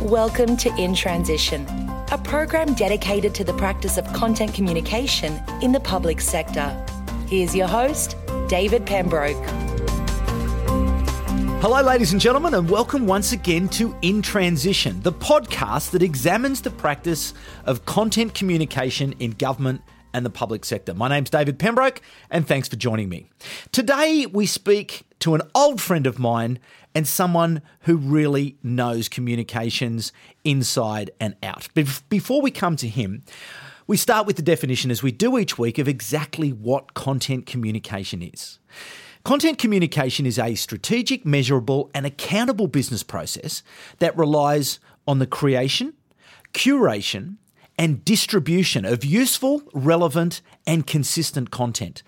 Welcome to In Transition, a program dedicated to the practice of content communication in the public sector. Here's your host, David Pembroke. Hello, ladies and gentlemen, and welcome once again to In Transition, the podcast that examines the practice of content communication in government and the public sector. My name's David Pembroke, and thanks for joining me. Today, we speak to an old friend of mine and someone who really knows communications inside and out. But before we come to him, we start with the definition, as we do each week, of exactly what content communication is. Content communication is a strategic, measurable, and accountable business process that relies on the creation, curation, and distribution of useful, relevant, and consistent content.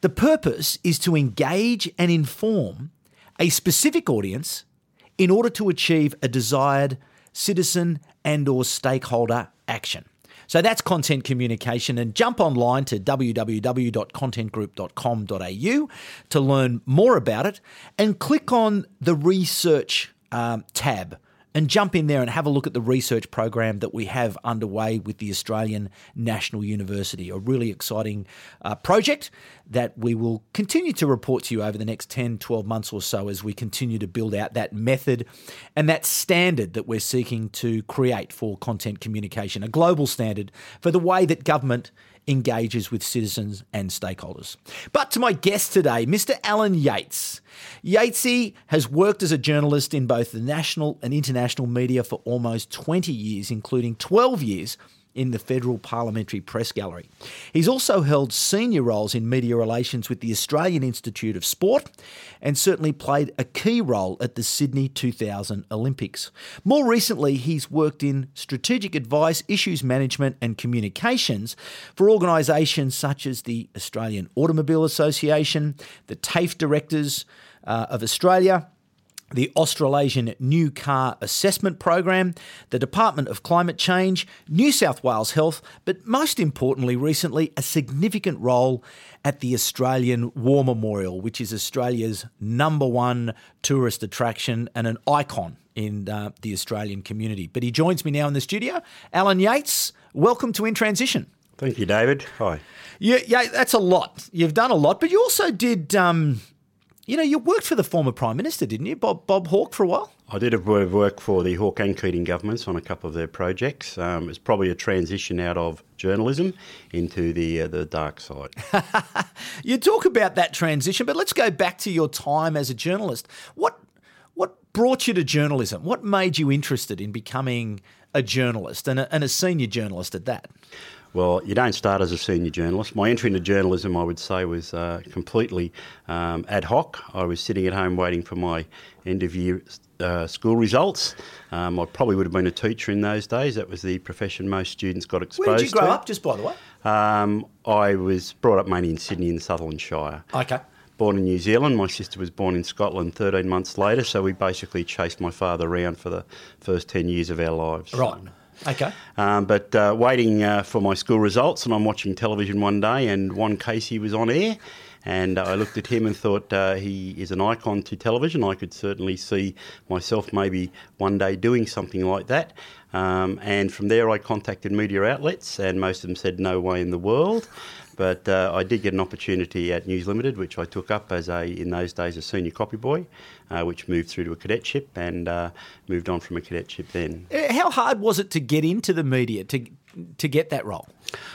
The purpose is to engage and inform a specific audience in order to achieve a desired citizen and or stakeholder action. So that's content communication and jump online to www.contentgroup.com.au to learn more about it and click on the research um, tab and jump in there and have a look at the research program that we have underway with the Australian National University. A really exciting uh, project that we will continue to report to you over the next 10, 12 months or so as we continue to build out that method and that standard that we're seeking to create for content communication, a global standard for the way that government engages with citizens and stakeholders. But to my guest today, Mr. Allan Yates. Yatesy has worked as a journalist in both the national and international media for almost 20 years, including 12 years in the Federal Parliamentary Press Gallery. He's also held senior roles in media relations with the Australian Institute of Sport and certainly played a key role at the Sydney 2000 Olympics. More recently, he's worked in strategic advice, issues management, and communications for organisations such as the Australian Automobile Association, the TAFE Directors uh, of Australia the Australasian New Car Assessment Program, the Department of Climate Change, New South Wales Health, but most importantly, recently, a significant role at the Australian War Memorial, which is Australia's number one tourist attraction and an icon in uh, the Australian community. But he joins me now in the studio. Allan Yates, welcome to In Transition. Thank you, David. Hi. Yeah, yeah, that's a lot. You've done a lot, but you also did. Um, you know, you worked for the former Prime Minister, didn't you, Bob, Bob Hawke, for a while? I did work for the Hawke and Keating governments on a couple of their projects. Um, it's probably a transition out of journalism into the uh, the dark side. you talk about that transition, but let's go back to your time as a journalist. What what brought you to journalism? What made you interested in becoming a journalist and a, and a senior journalist at that? Well, you don't start as a senior journalist. My entry into journalism, I would say, was uh, completely um, ad hoc. I was sitting at home waiting for my end of year uh, school results. Um, I probably would have been a teacher in those days. That was the profession most students got exposed to. Where did you grow to. up, just by the way? Um, I was brought up mainly in Sydney in the Sutherland Shire. Okay. Born in New Zealand. My sister was born in Scotland 13 months later, so we basically chased my father around for the first 10 years of our lives. Right. Okay. Um, but uh, waiting uh, for my school results, and I'm watching television one day, and Ron Casey was on air. And I looked at him and thought uh, he is an icon to television. I could certainly see myself maybe one day doing something like that. Um, and from there, I contacted media outlets, and most of them said no way in the world. But uh, I did get an opportunity at News Limited, which I took up as a, in those days, a senior copy boy, uh, which moved through to a cadetship and uh, moved on from a cadetship then. Uh, how hard was it to get into the media to to get that role?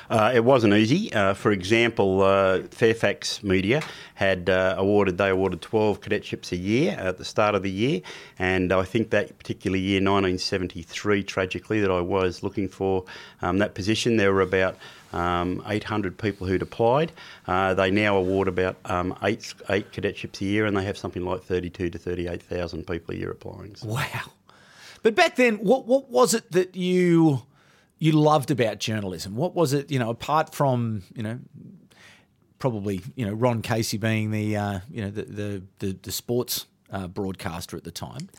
Uh, it wasn't easy. Uh, for example, uh, Fairfax Media had uh, awarded they awarded 12 cadetships a year at the start of the year, and I think that particular year, 1973, tragically, that I was looking for um, that position, there were about um, 800 people who'd applied. Uh, they now award about um, eight, eight cadetships a year, and they have something like 32 to 38,000 people a year applying. So. Wow. But back then, what, what was it that you you loved about journalism? What was it, you know, apart from, you know, probably, you know, Ron Casey being the, uh, you know, the, the, the, the sports uh, broadcaster at the time.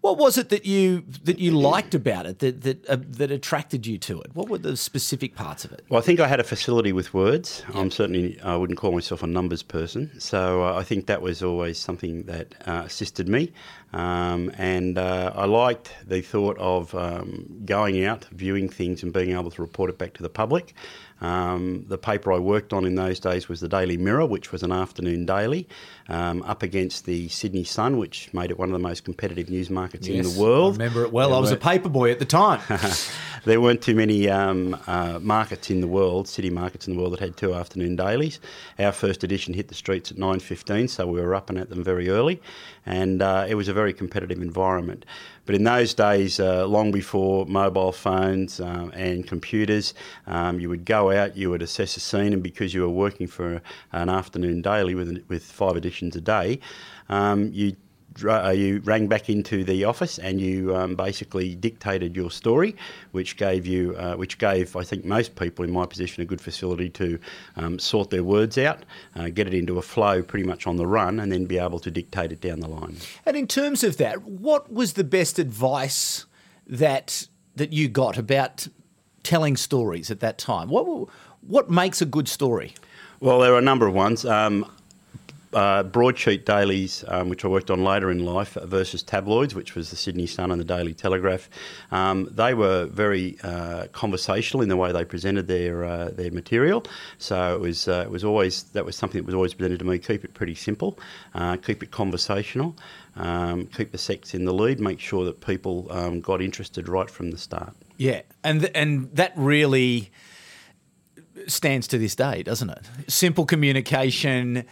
What was it that you that you liked about it that that uh, that attracted you to it? What were the specific parts of it? Well, I think I had a facility with words. I'm certainly I wouldn't call myself a numbers person, so uh, I think that was always something that uh, assisted me. Um, and uh, I liked the thought of um, going out, viewing things, and being able to report it back to the public. Um, the paper I worked on in those days was the Daily Mirror, which was an afternoon daily, um, up against the Sydney Sun, which made it one of the most competitive news markets in the world. I remember it well. I was a paper boy at the time. there weren't too many um, uh, markets in the world, city markets in the world that had two afternoon dailies. Our first edition hit the streets at 9.15, so we were up and at them very early, and uh, it was a very competitive environment. But in those days, uh, long before mobile phones um, and computers, um, you would go out, you would assess a scene, and because you were working for an afternoon daily with, with five editions a day, um, you you rang back into the office and you um, basically dictated your story, which gave you, uh, which gave I think most people in my position a good facility to um, sort their words out, uh, get it into a flow pretty much on the run, and then be able to dictate it down the line. And in terms of that, what was the best advice that that you got about telling stories at that time? What what makes a good story? Well, there are a number of ones. Um, uh, broadsheet dailies, um, which I worked on later in life, versus tabloids, which was the Sydney Sun and the Daily Telegraph. Um, they were very uh, conversational in the way they presented their uh, their material. So it was uh, it was always that was something that was always presented to me. Keep it pretty simple, uh, keep it conversational, um, keep the sex in the lead, make sure that people um, got interested right from the start. Yeah, and th- and that really stands to this day, doesn't it? Simple communication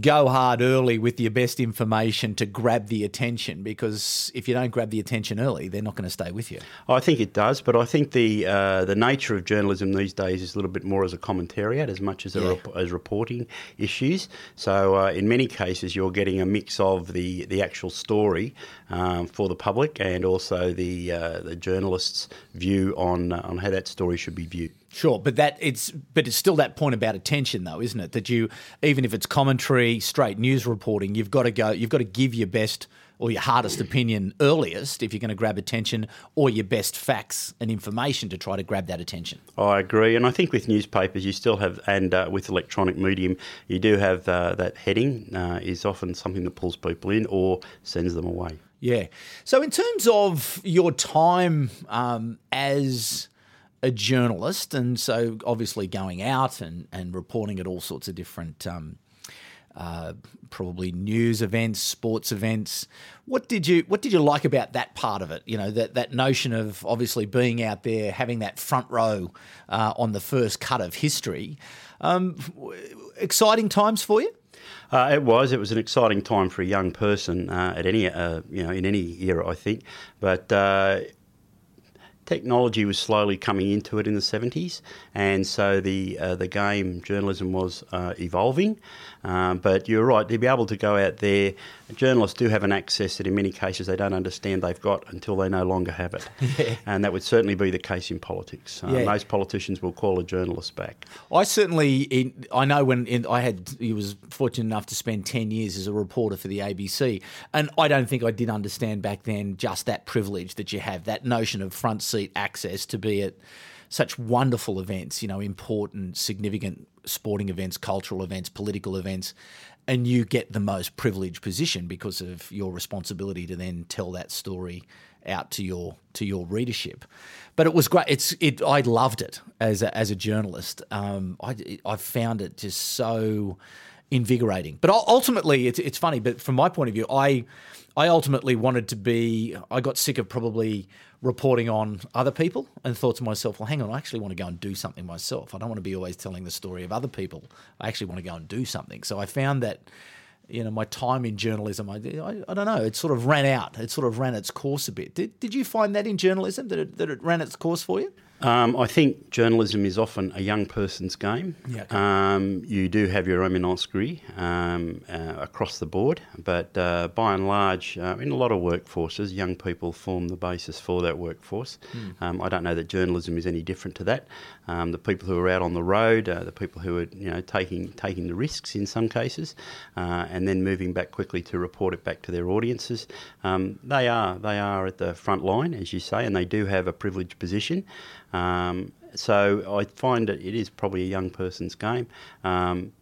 go hard early with your best information to grab the attention because if you don't grab the attention early, they're not going to stay with you. I think it does, but I think the uh, the nature of journalism these days is a little bit more as a commentariat as much as yeah. rep- as reporting issues. So uh, in many cases, you're getting a mix of the the actual story um, for the public and also the uh, the journalist's view on uh, on how that story should be viewed. Sure, but that it's but it's still that point about attention though, isn't it? That you even if it's commentary, straight news reporting, you've got to go you've got to give your best or your hardest opinion earliest if you're going to grab attention or your best facts and information to try to grab that attention. I agree and I think with newspapers you still have and uh, with electronic medium you do have uh, that heading uh, is often something that pulls people in or sends them away. Yeah. So in terms of your time um, as a journalist, and so obviously going out and, and reporting at all sorts of different, um, uh, probably news events, sports events. What did you What did you like about that part of it? You know that that notion of obviously being out there, having that front row uh, on the first cut of history. Um, exciting times for you. Uh, it was. It was an exciting time for a young person uh, at any, uh, you know, in any era, I think. But uh, technology was slowly coming into it in the 70s, and so the uh, the game journalism was uh, evolving. Um, but you're right, to be able to go out there, journalists do have an access that in many cases they don't understand they've got until they no longer have it. Yeah. And that would certainly be the case in politics. Uh, yeah. Most politicians will call a journalist back. I certainly, I know when in, I had, he was fortunate enough to spend 10 years as a reporter for the ABC, and I don't think I did understand back then just that privilege that you have, that notion of front seat access to be at such wonderful events, you know, important, significant sporting events, cultural events, political events, and you get the most privileged position because of your responsibility to then tell that story out to your to your readership. But it was great. It's it. I loved it as a, as a journalist. Um, I I found it just so invigorating. But ultimately, it's it's funny. But from my point of view, I I ultimately wanted to be. I got sick of probably reporting on other people and thought to myself, well, hang on, I actually want to go and do something myself. I don't want to be always telling the story of other people. I actually want to go and do something. So I found that, you know, my time in journalism, I, I, I don't know, it sort of ran out. It sort of ran its course a bit. Did, did you find that in journalism, that it, that it ran its course for you? Um, I think journalism is often a young person's game. Yeah. Um, you do have your eminence gris um, uh, across the board, but uh, by and large, uh, in a lot of workforces, young people form the basis for that workforce. Um, I don't know that journalism is any different to that. Um, the people who are out on the road, uh, the people who are you know taking taking the risks in some cases, uh, and then moving back quickly to report it back to their audiences, um, they are they are at the front line, as you say, and they do have a privileged position. Um, so I find that it is probably a young person's game. Um,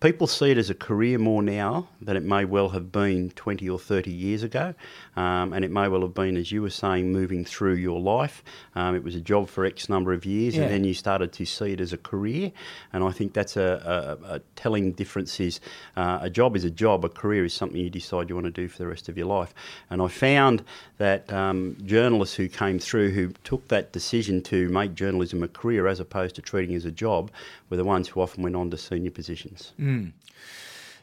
people see it as a career more now than it may well have been 20 or 30 years ago. Um, and it may well have been, as you were saying, moving through your life. Um, it was a job for X number of years, Yeah. and then you started to see it as a career. And I think that's a, a, a telling difference is uh, a job is a job, a career is something you decide you want to do for the rest of your life. And I found that um, journalists who came through who took that decision to make journalism a career as opposed to treating it as a job were the ones who often went on to senior positions.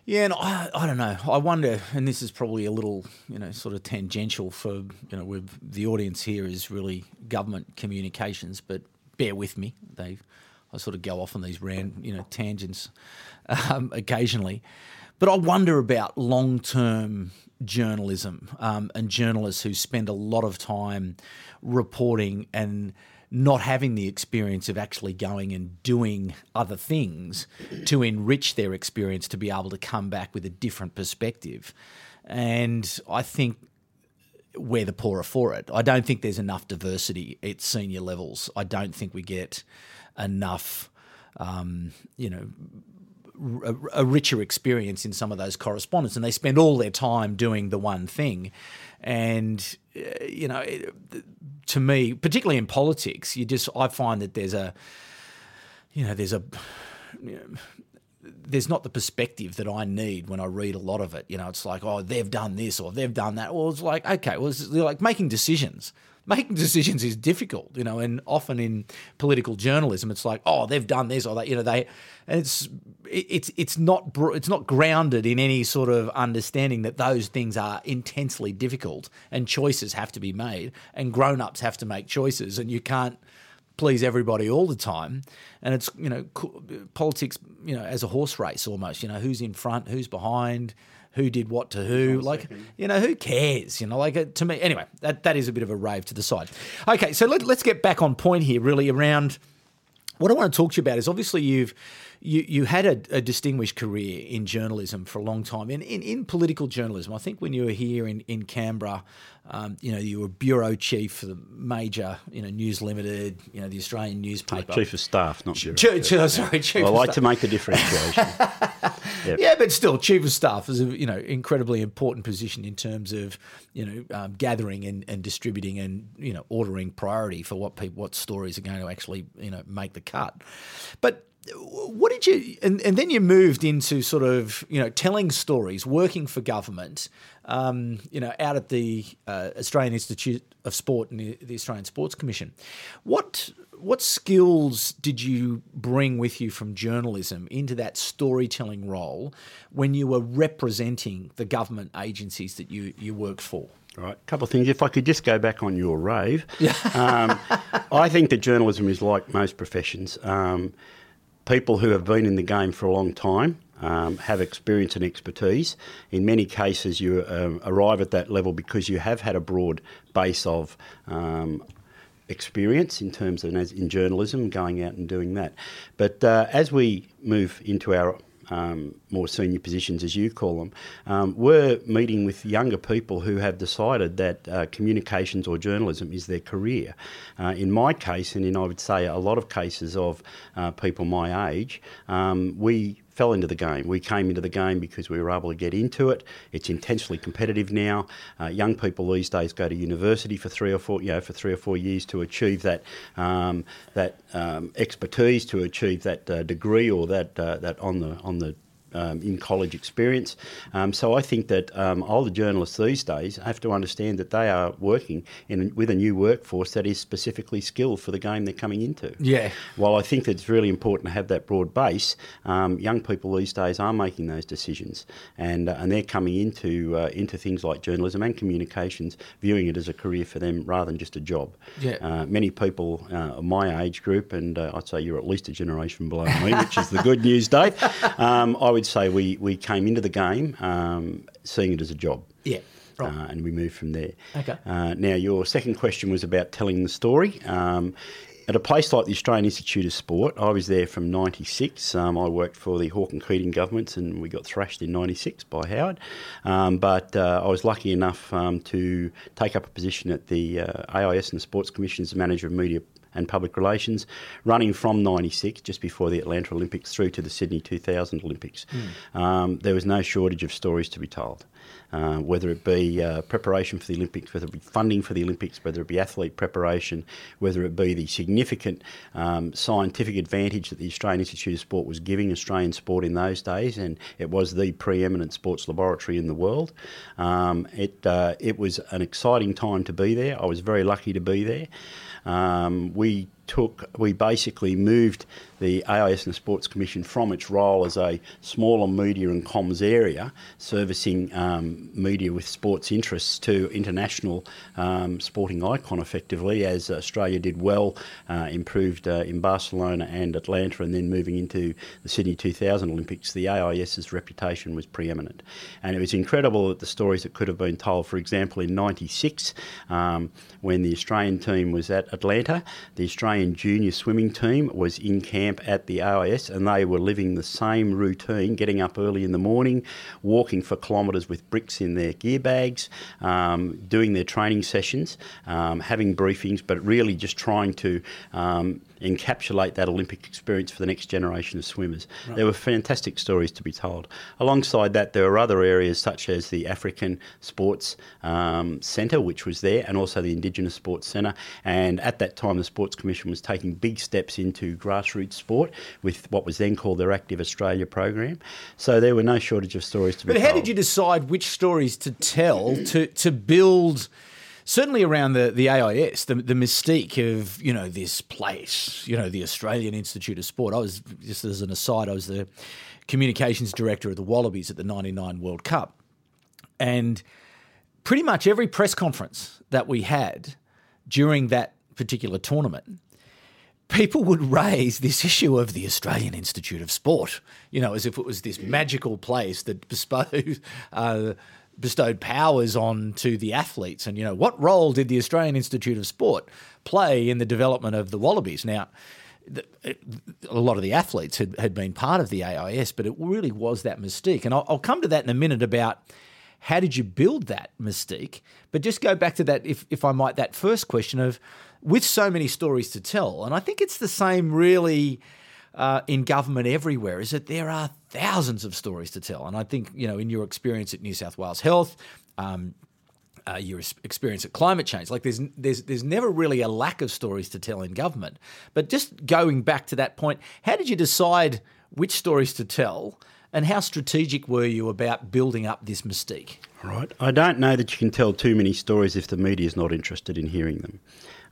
Yeah, and I, I don't know. I wonder, and this is probably a little, you know, sort of tangential for, you know, with the audience here is really government communications, but bear with me. They, I sort of go off on these ran, you know, tangents um, occasionally, but I wonder about long-term journalism um, and journalists who spend a lot of time reporting and not having the experience of actually going and doing other things to enrich their experience to be able to come back with a different perspective. And I think we're the poorer for it. I don't think there's enough diversity at senior levels. I don't think we get enough, um, you know, a, richer experience in some of those correspondents, and they spend all their time doing the one thing. And Uh, you know, to me, particularly in politics, you just I find that there's a, you know, there's a. You know, there's not the perspective that I need when I read a lot of it. You know, it's like, oh, they've done this or they've done that. Well, it's like, okay, well, it's like making decisions. Making decisions is difficult, you know, and often in political journalism, it's like, oh, they've done this or that, you know, they, and it's it's it's not it's not grounded in any sort of understanding that those things are intensely difficult and choices have to be made and grown-ups have to make choices and you can't please everybody all the time. And it's, you know, politics, you know, as a horse race almost, you know, who's in front, who's behind, who did what to who. Like, you know, who cares? You know, like uh, to me, anyway, that, that is a bit of a rave to the side. Okay, so let, let's get back on point here, really, around what I want to talk to you about is obviously you've you you had a, a distinguished career in journalism for a long time, in, in in political journalism. I think when you were here in in Canberra, um, you know you were bureau chief for the major you know News Limited, you know the Australian newspaper. Chief of staff, not bureau. Ch- ch- sorry, chief. I like to make a differentiation. Yeah, but still, chief of staff is a you know incredibly important position in terms of you know um, gathering and, and distributing and you know ordering priority for what people what stories are going to actually you know make the cut. But what did you and, and then you moved into sort of you know telling stories, working for government, um, you know out at the uh, Australian Institute of Sport and the, the Australian Sports Commission. What what skills did you bring with you from journalism into that storytelling role when you were representing the government agencies that you, you worked for? Right, a couple of things. If I could just go back on your rave, um, I think that journalism is like most professions. Um, people who have been in the game for a long time um, have experience and expertise. In many cases, you um, arrive at that level because you have had a broad base of um, experience in terms of as in journalism, going out and doing that. But uh, as we move into our um, more senior positions, as you call them, um, we're meeting with younger people who have decided that uh, communications or journalism is their career. Uh, in my case, and in I would say a lot of cases of uh, people my age, um, we fell into the game. We came into the game because we were able to get into it. It's intensely competitive now. Uh, young people these days go to university for three or four, you know, for three or four years to achieve that um, that um, expertise, to achieve that uh, degree or that uh, that on the on the um, in college experience. Um, so I think that um, older journalists these days have to understand that they are working in, with a new workforce that is specifically skilled for the game they're coming into. Yeah. While I think that it's really important to have that broad base, um, young people these days are making those decisions, and uh, and they're coming into uh, into things like journalism and communications, viewing it as a career for them rather than just a job. Yeah. Uh, many people uh, my age group, and uh, I'd say you're at least a generation below me, which is the good news, Dave. Um, I would say we we came into the game um, seeing it as a job. Yeah. Right. Uh, and we moved from there. Okay. Uh, now, your second question was about telling the story. Um, at a place like the Australian Institute of Sport, I was there from 96. Um, I worked for the Hawke and Keating governments and we got thrashed in 96 by Howard. Um, but uh, I was lucky enough um, to take up a position at the uh, AIS and the Sports Commission as Manager of Media and Public Relations, running from 96, just before the Atlanta Olympics, through to the Sydney 2000 Olympics. Mm. there was no shortage of stories to be told. Uh, whether it be uh, preparation for the Olympics, whether it be funding for the Olympics, whether it be athlete preparation, whether it be the significant um, scientific advantage that the Australian Institute of Sport was giving Australian sport in those days, and it was the preeminent sports laboratory in the world. Um, it uh, it was an exciting time to be there. I was very lucky to be there. Um, we took, we basically moved the AIS and the Sports Commission from its role as a smaller media and comms area, servicing um, media with sports interests, to international um, sporting icon effectively, as Australia did well, uh, improved uh, in Barcelona and Atlanta, and then moving into the Sydney 2000 Olympics, the AIS's reputation was preeminent. And it was incredible that the stories that could have been told, for example, in 96, um, when the Australian team was at Atlanta, the Australian junior swimming team was in camp at the AIS and they were living the same routine, getting up early in the morning, walking for kilometres with bricks in their gear bags, um, doing their training sessions, um, having briefings, but really just trying to um, encapsulate that Olympic experience for the next generation of swimmers. Right. There were fantastic stories to be told. Alongside that, there were other areas such as the African Sports um, Centre, which was there, and also the Indigenous Sports Centre. And at that time, the Sports Commission was taking big steps into grassroots sport with what was then called their Active Australia program. So there were no shortage of stories to but be told. But how did you decide which stories to tell to, to build? Certainly around the, the AIS, the, the mystique of, you know, this place, you know, the Australian Institute of Sport. I was, just as an aside, I was the communications director of the Wallabies at the 99 World Cup. And pretty much every press conference that we had during that particular tournament, people would raise this issue of the Australian Institute of Sport, you know, as if it was this magical place that bestowed uh, bestowed powers on to the athletes. And, you know, what role did the Australian Institute of Sport play in the development of the Wallabies? Now, a lot of the athletes had, had been part of the AIS, but it really was that mystique. And I'll, I'll come to that in a minute about how did you build that mystique. But just go back to that, if, if I might, that first question of with so many stories to tell. And I think it's the same really uh, in government everywhere is that there are thousands of stories to tell. And I think, you know, in your experience at New South Wales Health, um, uh, your experience at climate change. Like there's there's there's never really a lack of stories to tell in government. But just going back to that point, how did you decide which stories to tell, and how strategic were you about building up this mystique? Right. I don't know that you can tell too many stories if the media is not interested in hearing them.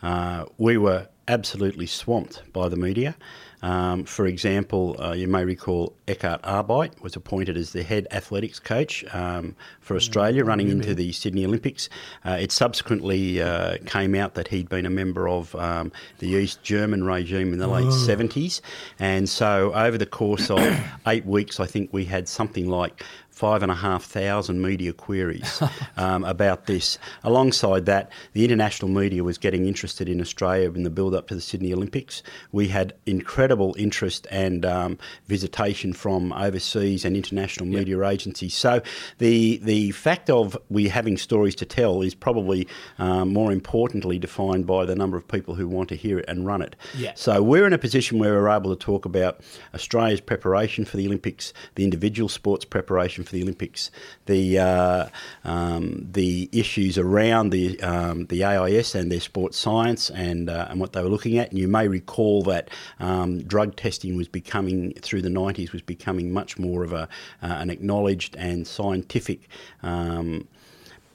Uh, we were absolutely swamped by the media. Um, for example, uh, you may recall Ekkart Arbeit was appointed as the head athletics coach um, for Australia mm, running into the Sydney Olympics. Uh, it subsequently uh, came out that he'd been a member of um, the East German regime in the late 70s. And so, over the course of eight weeks, I think we had something like five and a half thousand media queries um, about this. Alongside that, the international media was getting interested in Australia in the build up to the Sydney Olympics. We had incredible interest and um, visitation from overseas and international yep. media agencies. So the the fact of we having stories to tell is probably um, more importantly defined by the number of people who want to hear it and run it. Yeah. So we're in a position where we're able to talk about Australia's preparation for the Olympics, the individual sports preparation for the Olympics. The uh, um, the issues around the um, the AIS and their sports science and uh, and what they were looking at. And you may recall that um, drug testing was becoming through the 90s was becoming much more of a uh, an acknowledged and scientific um,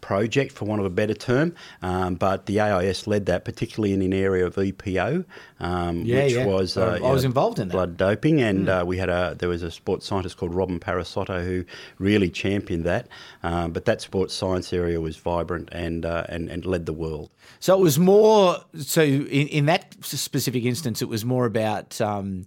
project, for want of a better term. Um, but the AIS led that, particularly in an area of EPO, um, Yeah, which yeah. was I- I was involved in that. Blood doping, and uh, we had a there was a sports scientist called Robin Parisotto who really championed that. Um, but that sports science area was vibrant and uh, and and led the world. So it was more. So in, in that specific instance, it was more about um,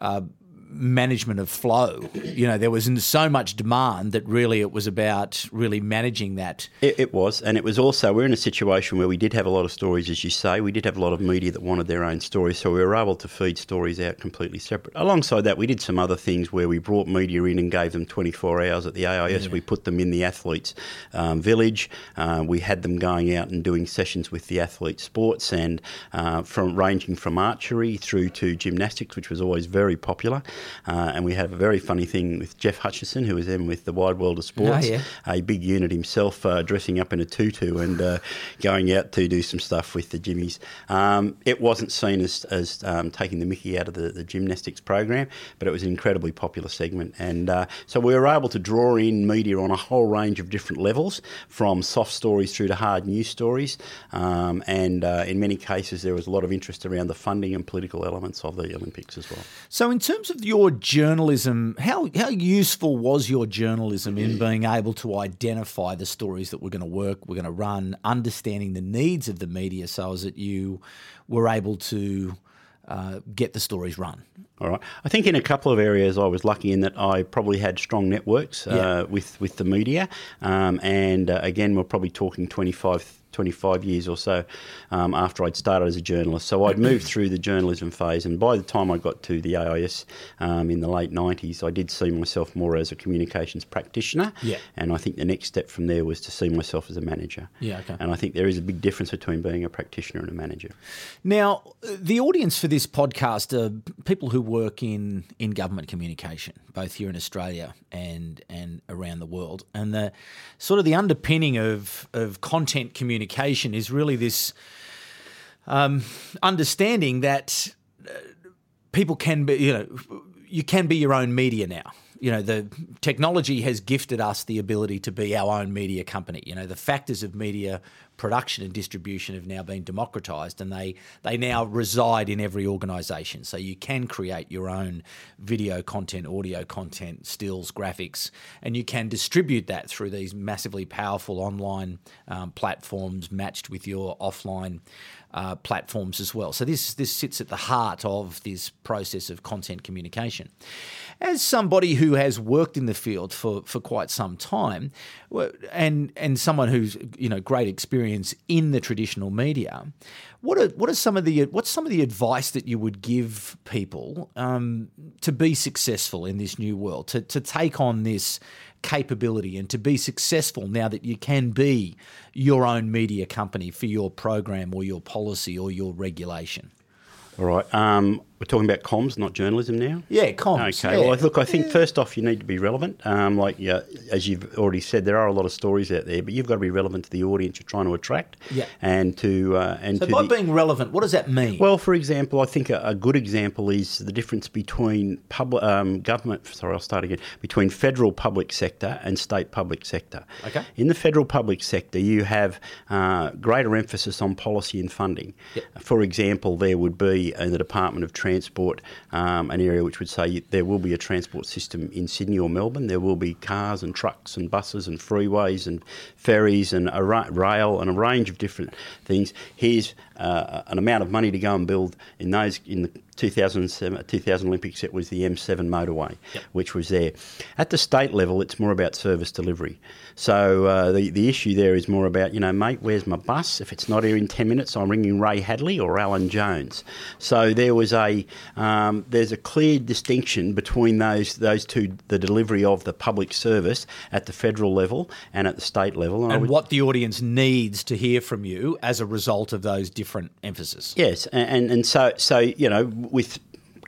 uh, management of flow. You know, there was so much demand that really it was about really managing that. It, it was, and it was also we're in a situation where we did have a lot of stories, as you say. We did have a lot of media that wanted their own stories, so we were able to feed stories out completely separate. Alongside that, we did some other things where we brought media in and gave them 24 hours at the AIS. We put them in the athletes' um, village. Uh, we had them going out and doing sessions with the athlete sports, and uh, from ranging from archery through to gymnastics, which was always very popular. Uh, and we had a very funny thing with Jeff Hutchison, who was then with the Wide World of Sports yeah. a big unit himself, uh, dressing up in a tutu and uh, going out to do some stuff with the Jimmies. Um, it wasn't seen as, as um, taking the mickey out of the, the gymnastics program, but it was an incredibly popular segment. And uh, so we were able to draw in media on a whole range of different levels, from soft stories through to hard news stories. Um, and uh, in many cases, there was a lot of interest around the funding and political elements of the Olympics as well. So, in terms of your journalism, how how useful was your journalism in being able to identify the stories that were going to work, were going to run, understanding the needs of the media, so as that you were able to uh, get the stories run? All right. I think in a couple of areas I was lucky in that I probably had strong networks uh, Yeah. with with the media, um, and uh, again we're probably talking 25, 25 years or so um, after I'd started as a journalist. So I'd moved through the journalism phase, and by the time I got to the AIS um, in the late nineties, I did see myself more as a communications practitioner. Yeah. And I think the next step from there was to see myself as a manager. Yeah, okay. And I think there is a big difference between being a practitioner and a manager. Now, the audience for this podcast are people who work in, in government communication, both here in Australia and and around the world. And the sort of the underpinning of of content communication is really this um, understanding that uh, people can be, you know, you can be your own media now. You know, the technology has gifted us the ability to be our own media company. You know, the factors of media production and distribution have now been democratized and they they now reside in every organization. So you can create your own video content, audio content, stills, graphics, and you can distribute that through these massively powerful online um, platforms matched with your offline uh, platforms as well. So this this sits at the heart of this process of content communication. As somebody who has worked in the field for, for quite some time, and and someone who's you know great experience in the traditional media, what are what are some of the what's some of the advice that you would give people um, to be successful in this new world, to to take on this capability and to be successful now that you can be your own media company for your program or your policy or your regulation? All right. Um, we're talking about comms, not journalism now. Yeah, comms. Okay. yeah. Well, look, I think first off, you need to be relevant. Um, like, yeah, as you've already said, there are a lot of stories out there, but you've got to be relevant to the audience you're trying to attract. Yeah. And to uh, and so to by the, being relevant, what does that mean? well, for example, I think a, a good example is the difference between public um, government. Sorry, I'll start again. Between federal public sector and state public sector. Okay. In the federal public sector, you have uh, greater emphasis on policy and funding. Yep. For example, there would be in the Department of Transport um, an area which would say there will be a transport system in Sydney or Melbourne. There will be cars and trucks and buses and freeways and ferries and a ra- rail and a range of different things. Here's uh, an amount of money to go and build in those in the 2007 2000 Olympics. It was the M7 motorway, which was there. At the state level, it's more about service delivery. So uh, the the issue there is more about you know, mate, where's my bus? If it's not here in 10 minutes, I'm ringing Ray Hadley or Alan Jones. So there was a um, there's a clear distinction between those those two, the delivery of the public service at the federal level and at the state level. I and would- what the audience needs to hear from you as a result of those different emphasis. Yes, and, and, and so so you know with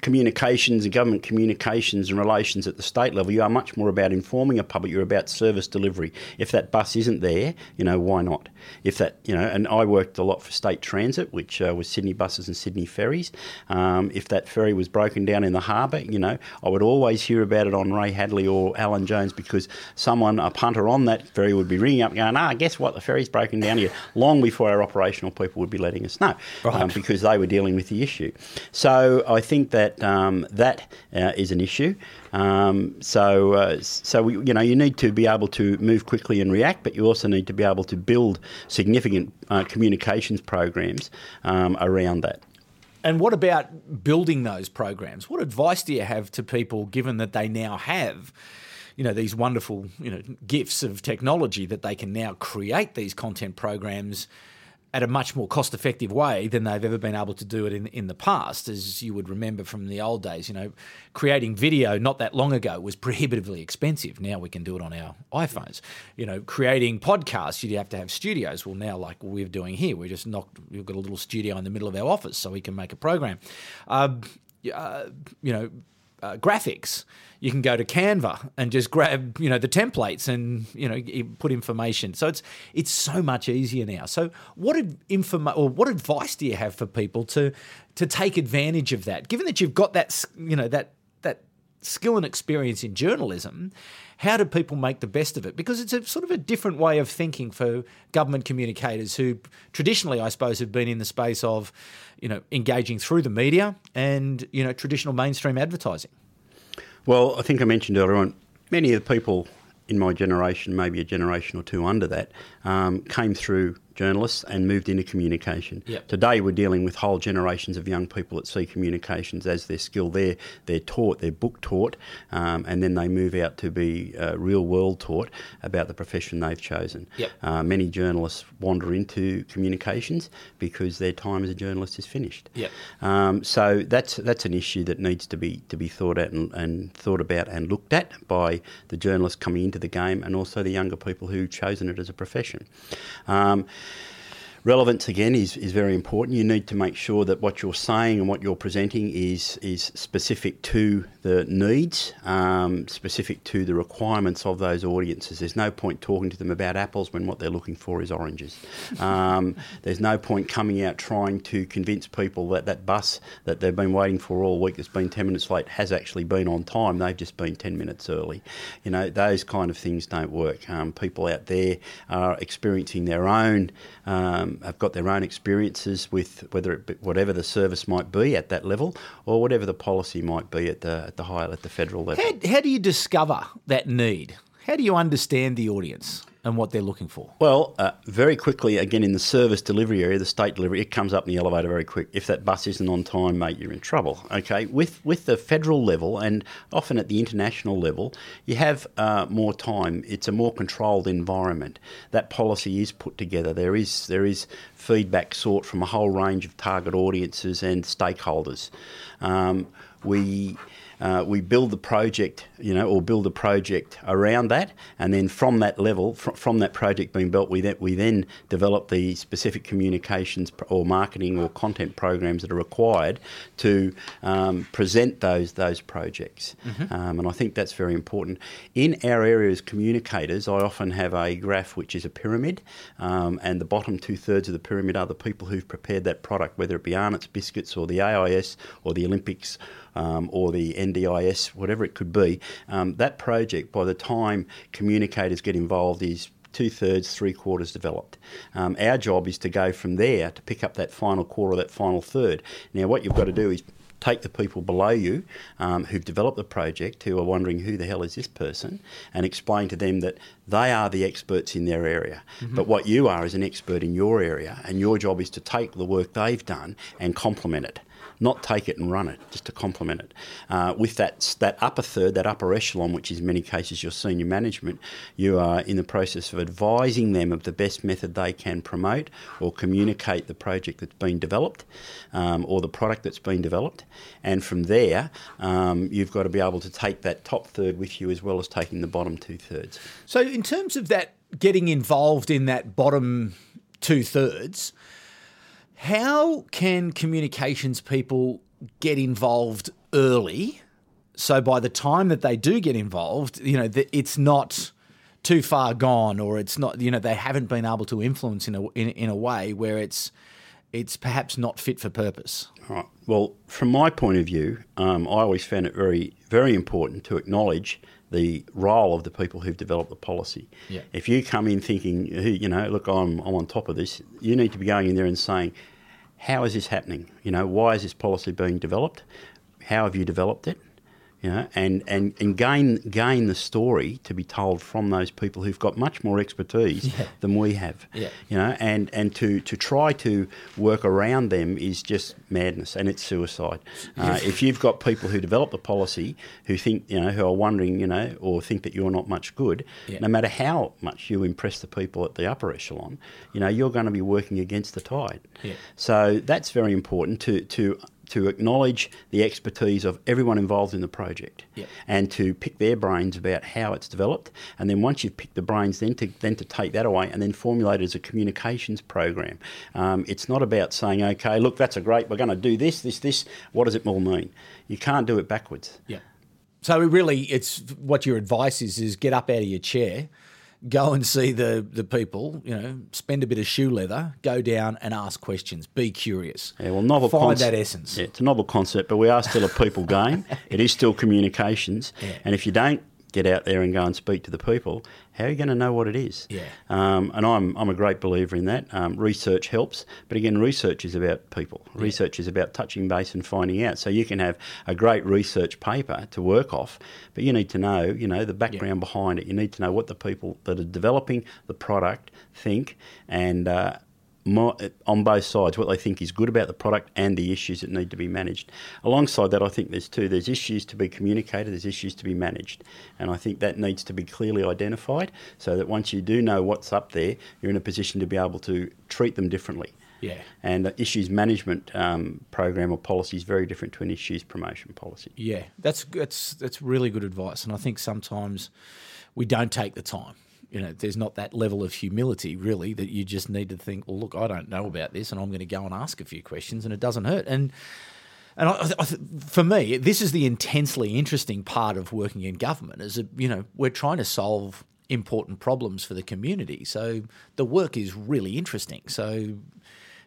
communications and government communications and relations at the state level, you are much more about informing a public. You're about service delivery. If that bus isn't there, you know why not? If that you know, and I worked a lot for state transit, which uh, was Sydney buses and Sydney ferries. Um, if that ferry was broken down in the harbour, you know, I would always hear about it on Ray Hadley or Alan Jones because someone, a punter on that ferry, would be ringing up going, "Ah, guess what? The ferry's broken down here." Long before our operational people would be letting us know, Right. um, because they were dealing with the issue. So I think that um, that uh, is an issue. Um, so, uh, so we, you know, you need to be able to move quickly and react, but you also need to be able to build significant uh, communications programs um, around that. And what about building those programs? What advice do you have to people, given that they now have, you know, these wonderful, you know, gifts of technology that they can now create these content programs at a much more cost-effective way than they've ever been able to do it in in the past, as you would remember from the old days. You know, creating video not that long ago was prohibitively expensive. Now we can do it on our iPhones. You know, creating podcasts, you'd have to have studios. Well, now like we're doing here, we just knocked. We've got a little studio in the middle of our office, so we can make a program. Um, uh, you know, uh, graphics. You can go to Canva and just grab, you know, the templates and you know put information. So it's it's so much easier now. So what informa- or what advice do you have for people to to take advantage of that? Given that you've got that, you know, that that skill and experience in journalism, how do people make the best of it? Because it's a sort of a different way of thinking for government communicators who traditionally, I suppose, have been in the space of, you know, engaging through the media and you know traditional mainstream advertising. Well, I think I mentioned earlier on, many of the people in my generation, maybe a generation or two under that, um, came through journalists and moved into communication. Yep. Today, we're dealing with whole generations of young people that see communications as their skill. They're, they're taught, they're book taught, um, and then they move out to be uh, real world taught about the profession they've chosen. Yep. Uh, many journalists wander into communications because their time as a journalist is finished. Yep. Um, so that's that's an issue that needs to be to be thought at and, and thought about and looked at by the journalists coming into the game and also the younger people who've chosen it as a profession. Um, Relevance again is, is very important. You need to make sure that what you're saying and what you're presenting is is specific to the needs, um, specific to the requirements of those audiences. There's no point talking to them about apples when what they're looking for is oranges. Um, there's no point coming out trying to convince people that that bus that they've been waiting for all week that's been 10 minutes late has actually been on time. They've just been 10 minutes early. You know, those kind of things don't work. Um, people out there are experiencing their own um, have got their own experiences with whether it be, whatever the service might be at that level or whatever the policy might be at the at the higher at the federal level. How, how do you discover that need? How do you understand the audience and what they're looking for? Well, uh, very quickly, again, in the service delivery area, the state delivery, it comes up in the elevator very quick. If that bus isn't on time, mate, you're in trouble. Okay, with with the federal level and often at the international level, you have uh, more time. It's a more controlled environment. That policy is put together. There is there is feedback sought from a whole range of target audiences and stakeholders. Um, we uh, we build the project, you know, or build a project around that, and then from that level, fr- from that project being built, we then, we then develop the specific communications or marketing or content programs that are required to um, present those those projects. Um, and I think that's very important. In our area as communicators, I often have a graph which is a pyramid, um, and the bottom two thirds of the pyramid are the people who've prepared that product, whether it be Arnott's biscuits or the AIS or the Olympics um, or the NDIS, whatever it could be, um, that project, by the time communicators get involved, is two thirds, three quarters developed. Um, our job is to go from there to pick up that final quarter, that final third. Now, what you've got to do is take the people below you um, who've developed the project, who are wondering who the hell is this person, and explain to them that they are the experts in their area. But what you are is an expert in your area, and your job is to take the work they've done and complement it not take it and run it, just to complement it. Uh, with that that upper third, that upper echelon, which is in many cases your senior management, you are in the process of advising them of the best method they can promote or communicate the project that's been developed um, or the product that's been developed. And from there, um, you've got to be able to take that top third with you as well as taking the bottom two thirds. So, in terms of that, getting involved in that bottom two thirds, how can communications people get involved early. So by the time that they do get involved, you know, it's not too far gone, or it's not, you know, they haven't been able to influence in a in, in a way where it's it's perhaps not fit for purpose. Right. Well, from my point of view, um, I always found it very very important to acknowledge the role of the people who've developed the policy. Yeah. If you come in thinking, you know, look, I'm, I'm on top of this, you need to be going in there and saying, how is this happening? You know, why is this policy being developed? How have you developed it? You know, and, and, and gain gain the story to be told from those people who've got much more expertise yeah. than we have. Yeah. You know, and, and to, to try to work around them is just madness and it's suicide. Uh, if you've got people who develop the policy who think, you know, who are wondering, you know, or think that you're not much good, yeah. no matter how much you impress the people at the upper echelon, you know, you're going to be working against the tide. Yeah. So that's very important to, to to acknowledge the expertise of everyone involved in the project yep. and to pick their brains about how it's developed. And then once you've picked the brains, then to, then to take that away and then formulate it as a communications program. Um, it's not about saying, okay, look, that's a great, we're going to do this, this, this. What does it all mean? You can't do it backwards. Yeah. So really, it's what your advice is: is get up out of your chair, go and see the the people. You know, spend a bit of shoe leather, go down and ask questions. Be curious. Yeah, well, novel find concept, that essence. Yeah, it's a novel concept, but we are still a people game. It is still communications, Yeah. and if you don't get out there and go and speak to the people, how are you going to know what it is? Yeah. Um, and I'm, I'm a great believer in that. Um, research helps, but again, research is about people. Research is about touching base and finding out. So you can have a great research paper to work off, but you need to know, you know, the background behind it. You need to know what the people that are developing the product think and. Uh, more, on both sides, what they think is good about the product and the issues that need to be managed. Alongside that, I think there's two. There's issues to be communicated. There's issues to be managed, and I think that needs to be clearly identified so that once you do know what's up there, you're in a position to be able to treat them differently. Yeah. And the issues management um, program or policy is very different to an issues promotion policy. Yeah, that's that's that's really good advice, and I think sometimes we don't take the time you know, there's not that level of humility really that you just need to think, well, look, I don't know about this, and I'm going to go and ask a few questions, and it doesn't hurt. And and I, I, for me, this is the intensely interesting part of working in government. Is that you know we're trying to solve important problems for the community, so the work is really interesting. So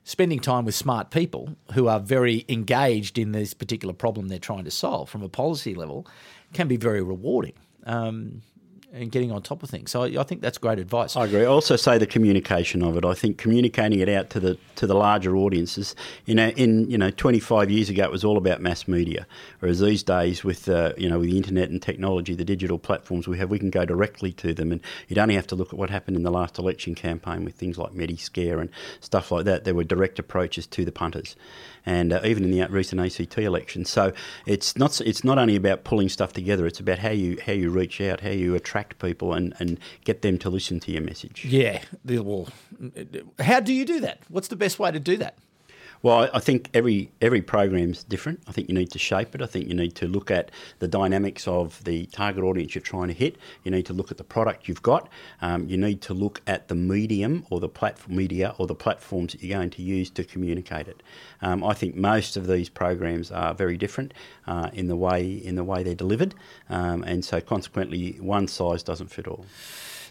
spending time with smart people who are very engaged in this particular problem they're trying to solve from a policy level can be very rewarding. Um, and getting on top of things. So I, think that's great advice. I agree. I also say the communication of it. I think communicating it out to the to the larger audiences. You know, in you know, 25 years ago, it was all about mass media, whereas these days, with uh, you know, with the internet and technology, the digital platforms we have, we can go directly to them, and you'd only have to look at what happened in the last election campaign with things like Mediscare and stuff like that. There were direct approaches to the punters and uh, even in the recent ACT election. So it's not it's not only about pulling stuff together; it's about how you how you reach out, how you attract people, and, and get them to listen to your message. Yeah. Well, how do you do that? What's the best way to do that? Well, I think every every program's different. I think you need to shape it. I think you need to look at the dynamics of the target audience you're trying to hit. You need to look at the product you've got. Um, you need to look at the medium or the platform media or the platforms that you're going to use to communicate it. Um, I think most of these programs are very different uh, in the way in the way they're delivered, um, and so consequently, one size doesn't fit all.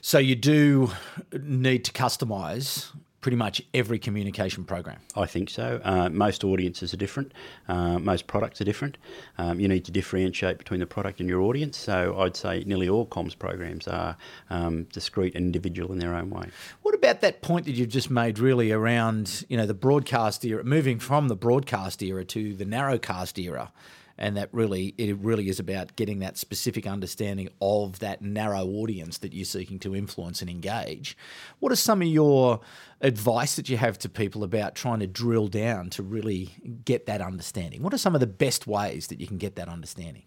So you do need to customise pretty much every communication program? I think so. Uh, most audiences are different. Uh, most products are different. Um, you need to differentiate between the product and your audience. So I'd say nearly all comms programs are um, discrete and individual in their own way. What about that point that you've just made, really, around you know the broadcast era, moving from the broadcast era to the narrowcast era? And that really it really is about getting that specific understanding of that narrow audience that you're seeking to influence and engage. What are some of your advice that you have to people about trying to drill down to really get that understanding? What are some of the best ways that you can get that understanding?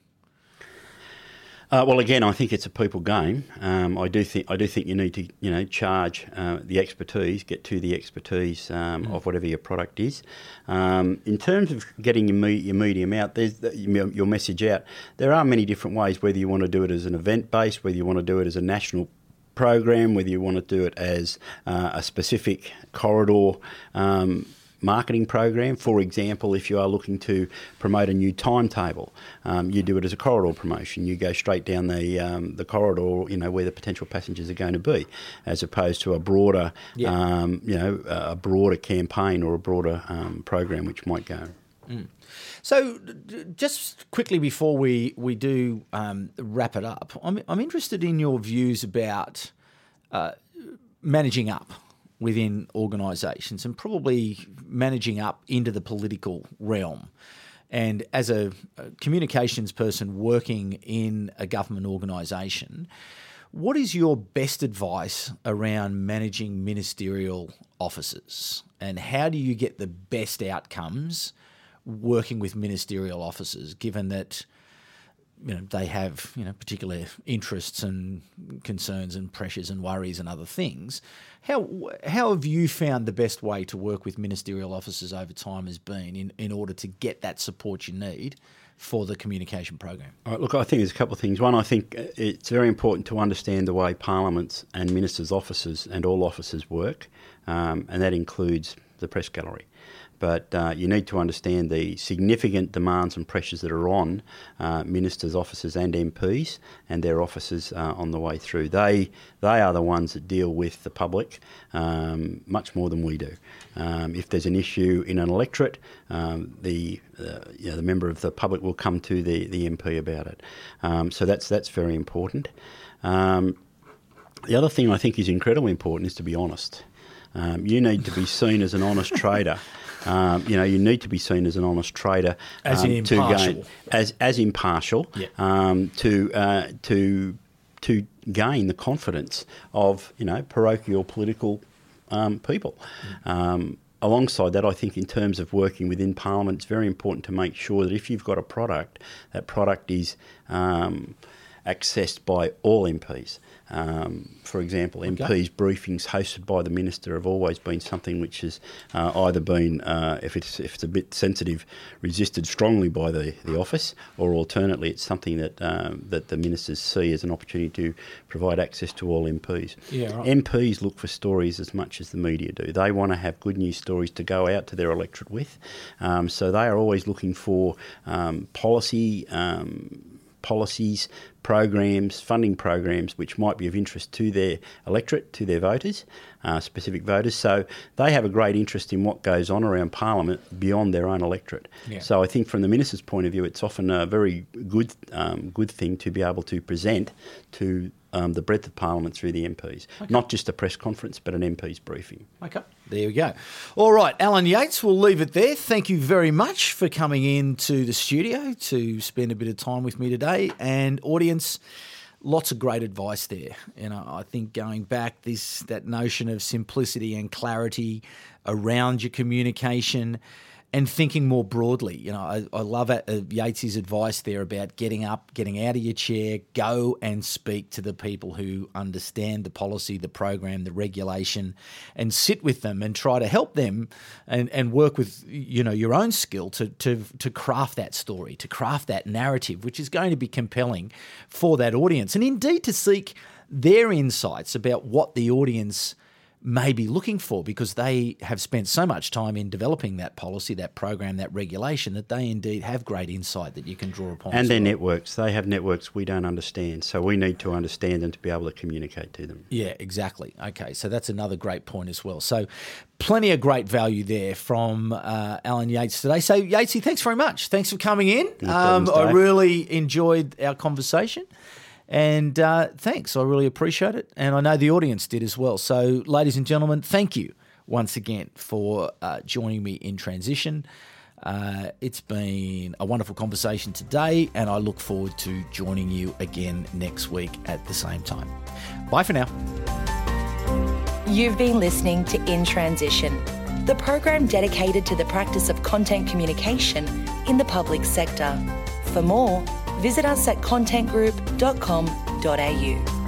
Uh, well, again, I think it's a people game. Um, I do think I do think you need to you know charge uh, the expertise, get to the expertise um, mm. of whatever your product is. Um, in terms of getting your, me- your medium out, there's the, your message out. There are many different ways. Whether you want to do it as an event based, whether you want to do it as a national program, whether you want to do it as uh, a specific corridor um, marketing program. For example, if you are looking to promote a new timetable, um, you do it as a corridor promotion. You go straight down the um, the corridor, you know, where the potential passengers are going to be, as opposed to a broader, Yeah. um, you know, a broader campaign or a broader um, program which might go. So, d- d- just quickly before we we do um, wrap it up, I'm I'm interested in your views about uh, managing up within organisations and probably managing up into the political realm. And as a, communications person working in a government organisation, what is your best advice around managing ministerial offices? And how do you get the best outcomes working with ministerial officers, given that you know they have you know particular interests and concerns and pressures and worries and other things. How how have you found the best way to work with ministerial officers over time has been in, in order to get that support you need for the communication program? Look, I think there's a couple of things. One, I think uh, it's very important to understand the way parliaments and ministers' offices and all offices work, um, and that includes the press gallery. But uh, you need to understand the significant demands and pressures that are on uh, ministers' offices and MPs and their offices uh, on the way through. They they are the ones that deal with the public um, much more than we do. Um, if there's an issue in an electorate, um, the uh, you know, the member of the public will come to the, the MP about it. Um, so that's that's very important. Um, the other thing I think is incredibly important is to be honest. Um, you need to be seen as an honest trader. Um, you know, you need to be seen as an honest trader As um, impartial. gain as as impartial Yeah. um, to uh, to to gain the confidence of you know parochial political um, people. Um, alongside that, I think in terms of working within Parliament, it's very important to make sure that if you've got a product, that product is um, accessed by all MPs. Um, for example, MPs briefings hosted by the minister have always been something which has uh, either been, uh, if it's if it's a bit sensitive, resisted strongly by the, the office, or alternately, it's something that um, that the ministers see as an opportunity to provide access to all MPs. Yeah, right. MPs look for stories as much as the media do. They want to have good news stories to go out to their electorate with. Um, so they are always looking for um, policy. Policies, programs, funding programs which might be of interest to their electorate, to their voters, uh, specific voters. So they have a great interest in what goes on around Parliament beyond their own electorate. Yeah. So I think from the minister's point of view, it's often a very good um, good thing to be able to present to um, the breadth of Parliament through the MPs, not just a press conference, but an MP's briefing. Okay. There we go. All right, Allan Yates, we'll leave it there. Thank you very much for coming into the studio to spend a bit of time with me today. And audience, lots of great advice there. You know, I think going back this that notion of simplicity and clarity around your communication and thinking more broadly. You know, I, I love uh, Yates's advice there about getting up, getting out of your chair, go and speak to the people who understand the policy, the program, the regulation, and sit with them and try to help them and, and work with you know your own skill to to to craft that story, to craft that narrative, which is going to be compelling for that audience, and indeed to seek their insights about what the audience may be looking for because they have spent so much time in developing that policy, that program, that regulation that they indeed have great insight that you can draw upon. And their well. networks, they have networks we don't understand, so we need to understand them to be able to communicate to them. Yeah, exactly. Okay, so that's another great point as well. So, plenty of great value there from uh, Allan Yates today. So, Yatesy, thanks very much. Thanks for coming in. No problems, I really enjoyed our conversation. And uh, thanks, I really appreciate it. And I know the audience did as well. So, ladies and gentlemen, thank you once again for uh, joining me in transition. Uh, it's been a wonderful conversation today, and I look forward to joining you again next week at the same time. Bye for now. You've been listening to In Transition, the program dedicated to the practice of content communication in the public sector. For more, visit us at contentgroup.com.au.